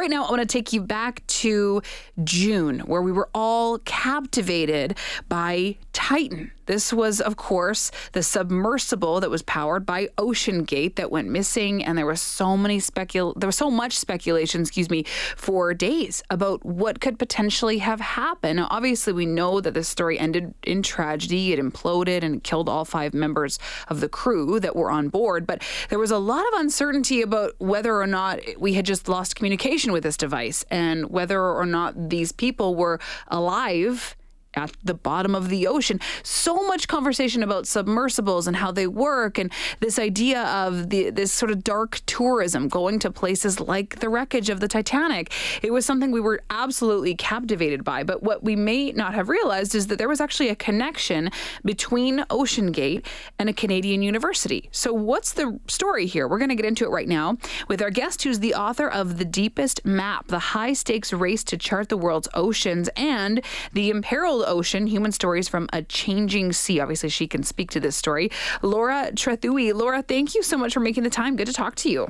right now, I want to take you back to June, where we were all captivated by Titan. This was, of course, the submersible that was powered by OceanGate that went missing, and there was so many specul there was so much speculation, excuse me, for days about what could potentially have happened. Now, obviously, we know that this story ended in tragedy. It imploded and killed all five members of the crew that were on board. But there was a lot of uncertainty about whether or not we had just lost communication with this device and whether or not these people were alive at the bottom of the ocean. So much conversation about submersibles and how they work, and this idea of the this sort of dark tourism, going to places like the wreckage of the Titanic. It was something we were absolutely captivated by. But what we may not have realized is that there was actually a connection between OceanGate and a Canadian university. So what's the story here? We're going to get into it right now with our guest, who's the author of The Deepest Map: The High Stakes Race to Chart the World's Oceans and The Imperiled Ocean, Human Stories from a Changing Sea. Obviously, she can speak to this story. Laura Trethewey. Laura, thank you so much for making the time. Good to talk to you.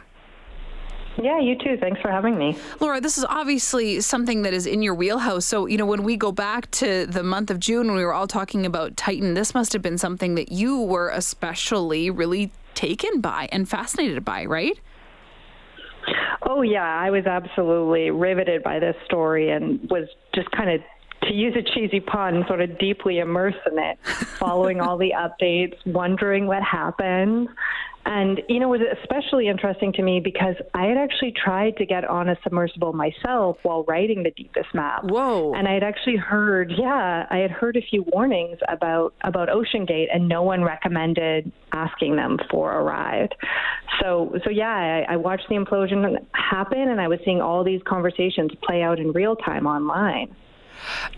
Yeah, you too. Thanks for having me. Laura, this is obviously something that is in your wheelhouse. So, you know, when we go back to the month of June when we were all talking about Titan, this must have been something that you were especially really taken by and fascinated by, right? Oh, yeah. I was absolutely riveted by this story and was just kind of to use a cheesy pun, sort of deeply immersed in it, following all the updates, wondering what happened. And, you know, it was especially interesting to me because I had actually tried to get on a submersible myself while writing the deepest map. Whoa. And I had actually heard, yeah, I had heard a few warnings about, about OceanGate and no one recommended asking them for a ride. So, so yeah, I, I watched the implosion happen and I was seeing all these conversations play out in real time online.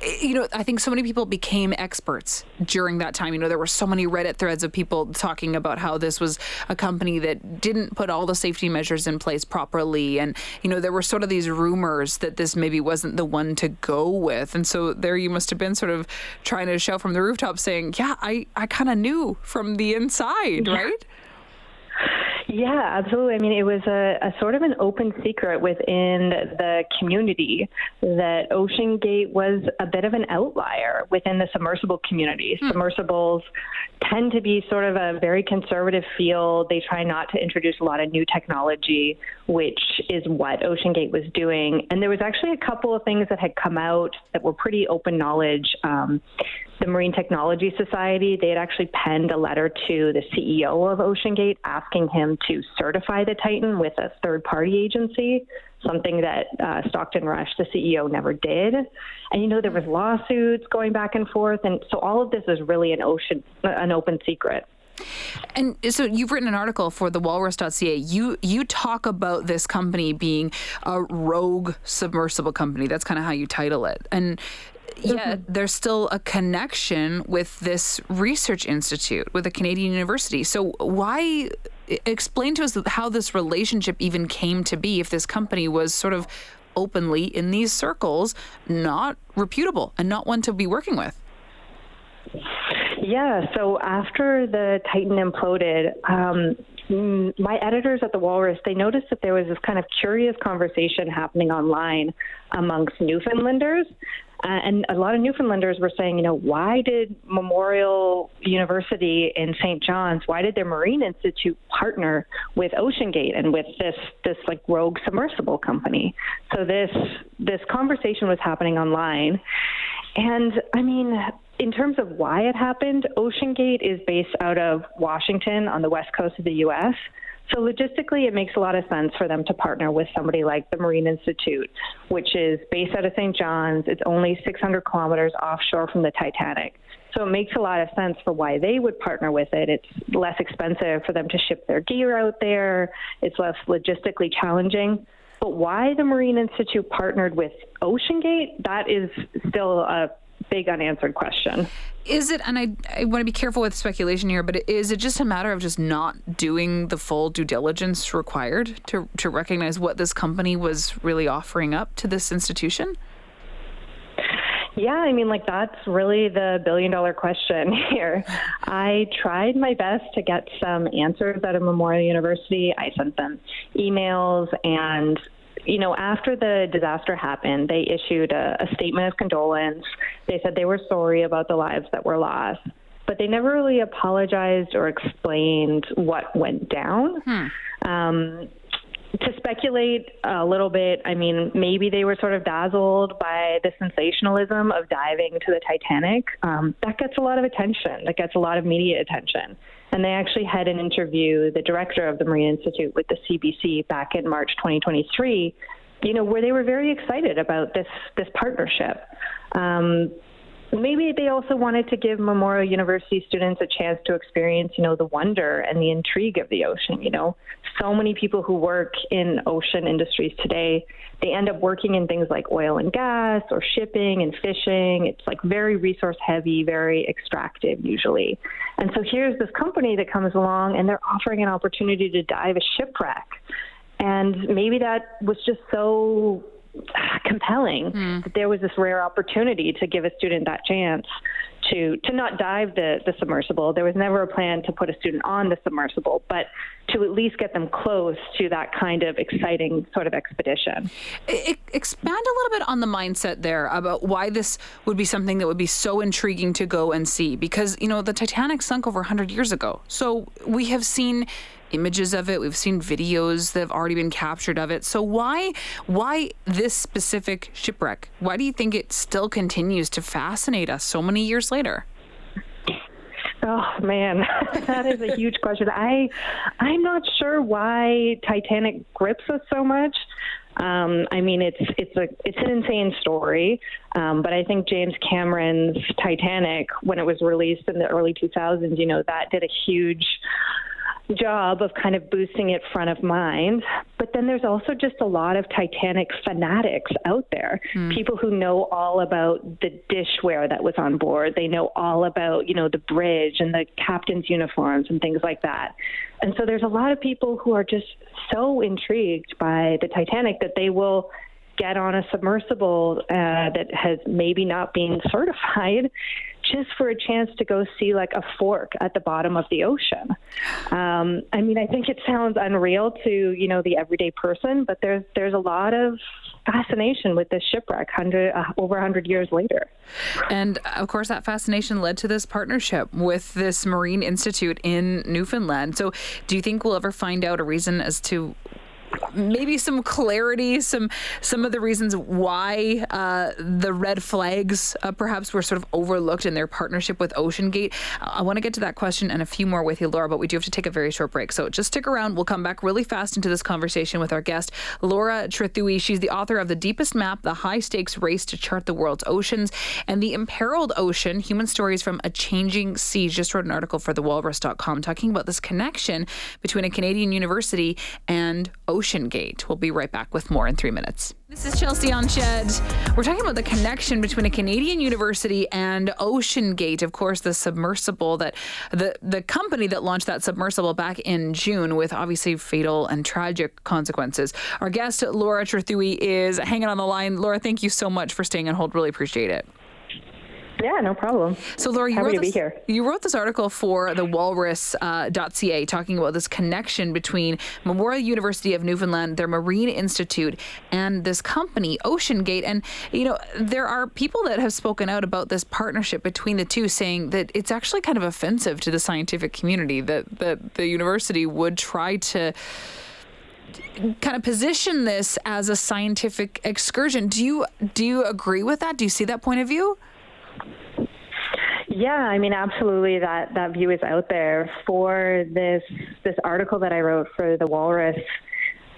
Eh, you know, I think so many people became experts during that time. You know, there were so many Reddit threads of people talking about how this was a company that didn't put all the safety measures in place properly. And, you know, there were sort of these rumors that this maybe wasn't the one to go with. And so there you must have been sort of trying to shout from the rooftop saying, yeah, I, I kind of knew from the inside, yeah. right? Yeah, absolutely. I mean, it was a, a, sort of an open secret within the community that OceanGate was a bit of an outlier within the submersible community. Hmm. Submersibles tend to be sort of a very conservative field. They try not to introduce a lot of new technology, which is what OceanGate was doing. And there was actually a couple of things that had come out that were pretty open knowledge. Um, the Marine Technology Society, they had actually penned a letter to the CEO of OceanGate asking him to certify the Titan with a third party agency, something that uh, Stockton Rush, the CEO, never did. And you know, there was lawsuits going back and forth. And so all of this is really an, ocean, an open secret. And so you've written an article for the walrus.ca. You you talk about this company being a rogue submersible company. That's kind of how you title it. And yet mm-hmm. there's still a connection with this research institute with a Canadian university. So why explain to us how this relationship even came to be if this company was sort of openly in these circles not reputable and not one to be working with? Yeah, so after the Titan imploded, um, my editors at the Walrus, they noticed that there was this kind of curious conversation happening online amongst Newfoundlanders uh, and a lot of Newfoundlanders were saying, you know, why did Memorial University in St. John's, why did their Marine Institute partner with OceanGate and with this this like rogue submersible company? So this this conversation was happening online, and I mean, in terms of why it happened, OceanGate is based out of Washington on the west coast of the U.S. So logistically, it makes a lot of sense for them to partner with somebody like the Marine Institute, which is based out of St. John's. It's only 600 kilometers offshore from the Titanic. So it makes a lot of sense for why they would partner with it. It's less expensive for them to ship their gear out there. It's less logistically challenging. But why the Marine Institute partnered with OceanGate, that is still a big unanswered question. Is it, and I, I want to be careful with speculation here, but is it just a matter of just not doing the full due diligence required to, to recognize what this company was really offering up to this institution? Yeah, I mean, like, that's really the billion dollar question here. I tried my best to get some answers out of Memorial University. I sent them emails and you know, after the disaster happened, they issued a, a statement of condolence. They said they were sorry about the lives that were lost, but they never really apologized or explained what went down. Hmm. Um, to speculate a little bit, I mean, maybe they were sort of dazzled by the sensationalism of diving to the Titanic. Um, that gets a lot of attention, that gets a lot of media attention. And they actually had an interview, the director of the Marine Institute with the CBC back in March 2023, you know, where they were very excited about this, this partnership. Um, maybe they also wanted to give Memorial University students a chance to experience, you know, the wonder and the intrigue of the ocean. You know, so many people who work in ocean industries today, they end up working in things like oil and gas or shipping and fishing. It's like very resource heavy, very extractive usually. And so here's this company that comes along and they're offering an opportunity to dive a shipwreck. And maybe that was just so compelling mm. that there was this rare opportunity to give a student that chance to to not dive the, the submersible. There was never a plan to put a student on the submersible, but to at least get them close to that kind of exciting sort of expedition. expand a little bit on the mindset there about why this would be something that would be so intriguing to go and see because you know the Titanic sunk over 100 years ago. So we have seen images of it. We've seen videos that have already been captured of it. So why why this specific shipwreck? Why do you think it still continues to fascinate us so many years later? Oh man, that is a huge question. I I'm not sure why Titanic grips us so much. Um, I mean, it's it's a it's an insane story, um, but I think James Cameron's Titanic, when it was released in the early 2000s, you know, that did a huge job of kind of boosting it front of mind. But then there's also just a lot of Titanic fanatics out there, mm. people who know all about the dishware that was on board. They know all about, you know, the bridge and the captain's uniforms and things like that. And so there's a lot of people who are just so intrigued by the Titanic that they will get on a submersible uh, that has maybe not been certified just for a chance to go see like a fork at the bottom of the ocean. Um, I mean, I think it sounds unreal to you know the everyday person, but there's there's a lot of fascination with this shipwreck hundred uh, over 100 years later and of course that fascination led to this partnership with this marine institute in newfoundland so do you think we'll ever find out a reason as to maybe some clarity, some some of the reasons why uh, the red flags uh, perhaps were sort of overlooked in their partnership with OceanGate. I want to get to that question and a few more with you, Laura, but we do have to take a very short break. So just stick around. We'll come back really fast into this conversation with our guest, Laura Trethewey. She's the author of The Deepest Map, The High Stakes Race to Chart the World's Oceans, and The Imperiled Ocean, Human Stories from a Changing Sea. Just wrote an article for thewalrus.com talking about this connection between a Canadian university and ocean Gate. We'll be right back with more in three minutes. This is Chelsea on Shed. We're talking about the connection between a Canadian university and OceanGate, of course, the submersible that the the company that launched that submersible back in June with obviously fatal and tragic consequences. Our guest Laura Trethewey is hanging on the line. Laura, thank you so much for staying on hold. Really appreciate it. Yeah, no problem. So, Laura, you, wrote this, you wrote this article for the walrus.ca uh, talking about this connection between Memorial University of Newfoundland, their Marine Institute, and this company, OceanGate. And, you know, there are people that have spoken out about this partnership between the two, saying that it's actually kind of offensive to the scientific community that, that the university would try to kind of position this as a scientific excursion. Do you do you agree with that? Do you see that point of view? Yeah, I mean, absolutely. That that view is out there for this this article that I wrote for the Walrus.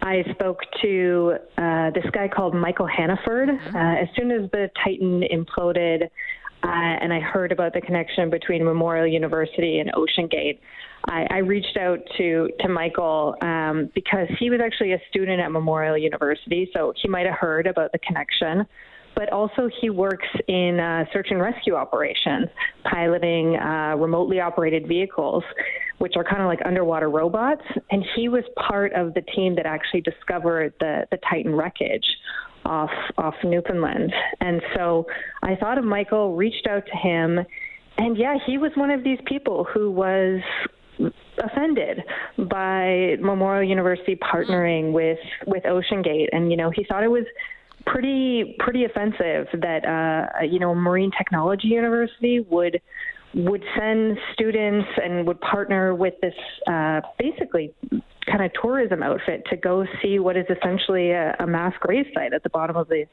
I spoke to uh, this guy called Michael Hannaford. Mm-hmm. Uh, as soon as the Titan imploded, uh, and I heard about the connection between Memorial University and OceanGate, I, I reached out to to Michael um, because he was actually a student at Memorial University, so he might have heard about the connection but also he works in uh, search and rescue operations, piloting uh, remotely operated vehicles, which are kind of like underwater robots. And he was part of the team that actually discovered the, the Titan wreckage off off Newfoundland. And so I thought of Michael, reached out to him, and yeah, he was one of these people who was offended by Memorial University partnering with with OceanGate, and you know he thought it was pretty pretty offensive that uh, you know a marine technology university would would send students and would partner with this uh, basically kind of tourism outfit to go see what is essentially a, a mass grave site at the bottom of the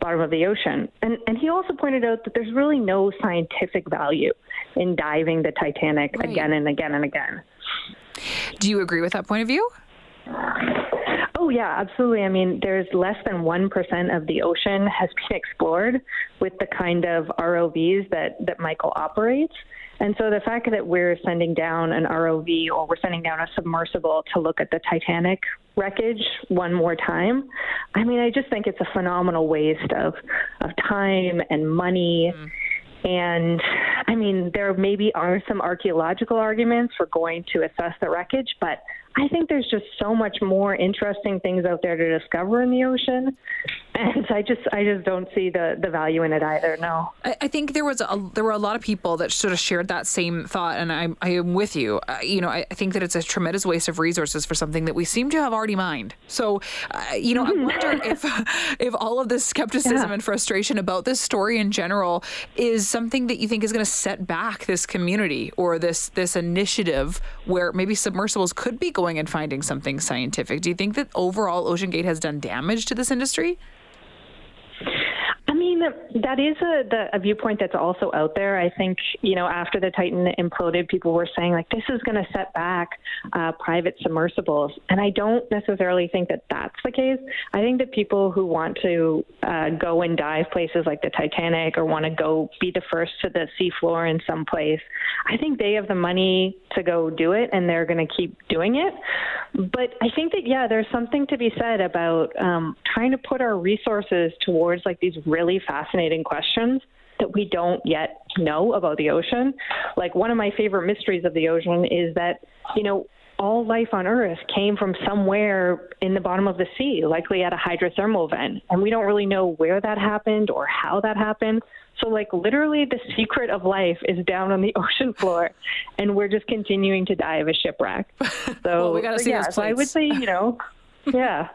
bottom of the ocean. And and he also pointed out that there's really no scientific value in diving the Titanic right. again and again and again. Do you agree with that point of view? Oh, yeah, absolutely. I mean, there's less than 1% of the ocean has been explored with the kind of ROVs that, that Michael operates. And so the fact that we're sending down an ROV or we're sending down a submersible to look at the Titanic wreckage one more time, I mean, I just think it's a phenomenal waste of, of time and money. Mm. And I mean, there maybe are some archaeological arguments for going to assess the wreckage, but I think there's just so much more interesting things out there to discover in the ocean, and I just I just don't see the the value in it either. No, I, I think there was a, there were a lot of people that sort of shared that same thought, and I I am with you. Uh, you know, I, I, think that it's a tremendous waste of resources for something that we seem to have already mined. So, uh, you know, I wonder if if all of this skepticism yeah. and frustration about this story in general is something that you think is going to set back this community or this this initiative where maybe submersibles could be going and finding something scientific. Do you think that overall OceanGate has done damage to this industry? That is a, the, a viewpoint that's also out there. I think, you know, after the Titan imploded, people were saying, like, this is going to set back uh, private submersibles. And I don't necessarily think that that's the case. I think that people who want to uh, go and dive places like the Titanic or want to go be the first to the seafloor in some place, I think they have the money to go do it and they're going to keep doing it. But I think that, yeah, there's something to be said about um, trying to put our resources towards like these really fascinating questions that we don't yet know about the ocean. Like one of my favorite mysteries of the ocean is that, you know, all life on Earth came from somewhere in the bottom of the sea, likely at a hydrothermal vent. And we don't really know where that happened or how that happened. So, like, literally, the secret of life is down on the ocean floor, and we're just continuing to die of a shipwreck. So, well, we got to see yeah, so I would say, you know, yeah.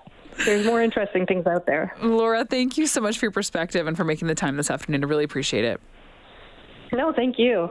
There's more interesting things out there. Laura, thank you so much for your perspective and for making the time this afternoon. I really appreciate it. No, thank you.